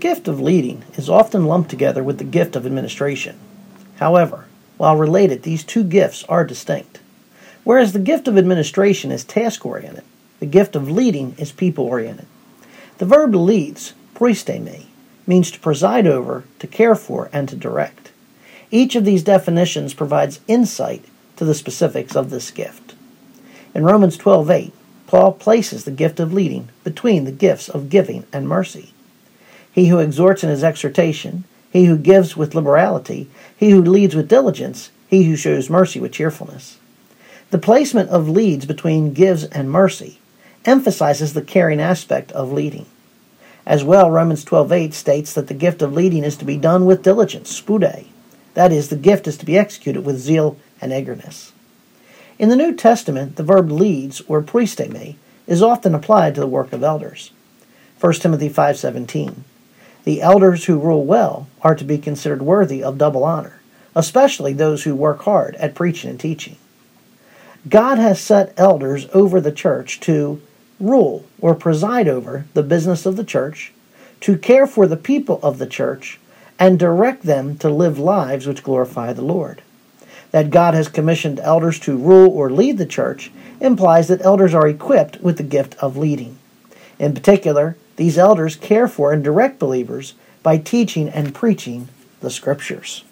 gift of leading is often lumped together with the gift of administration. However, while related, these two gifts are distinct. Whereas the gift of administration is task oriented, the gift of leading is people oriented. The verb leads, proistemi, means to preside over, to care for, and to direct. Each of these definitions provides insight to the specifics of this gift. In Romans 12:8, Paul places the gift of leading between the gifts of giving and mercy. He who exhorts in his exhortation, he who gives with liberality, he who leads with diligence, he who shows mercy with cheerfulness. The placement of leads between gives and mercy emphasizes the caring aspect of leading. As well, Romans 12:8 states that the gift of leading is to be done with diligence, spude. That is, the gift is to be executed with zeal and eagerness. In the New Testament, the verb leads, or proistemi, is often applied to the work of elders. 1 Timothy 5:17. The elders who rule well are to be considered worthy of double honor, especially those who work hard at preaching and teaching. God has set elders over the church to rule or preside over the business of the church, to care for the people of the church, and direct them to live lives which glorify the Lord that God has commissioned elders to rule or lead the church implies that elders are equipped with the gift of leading. In particular, these elders care for and direct believers by teaching and preaching the scriptures.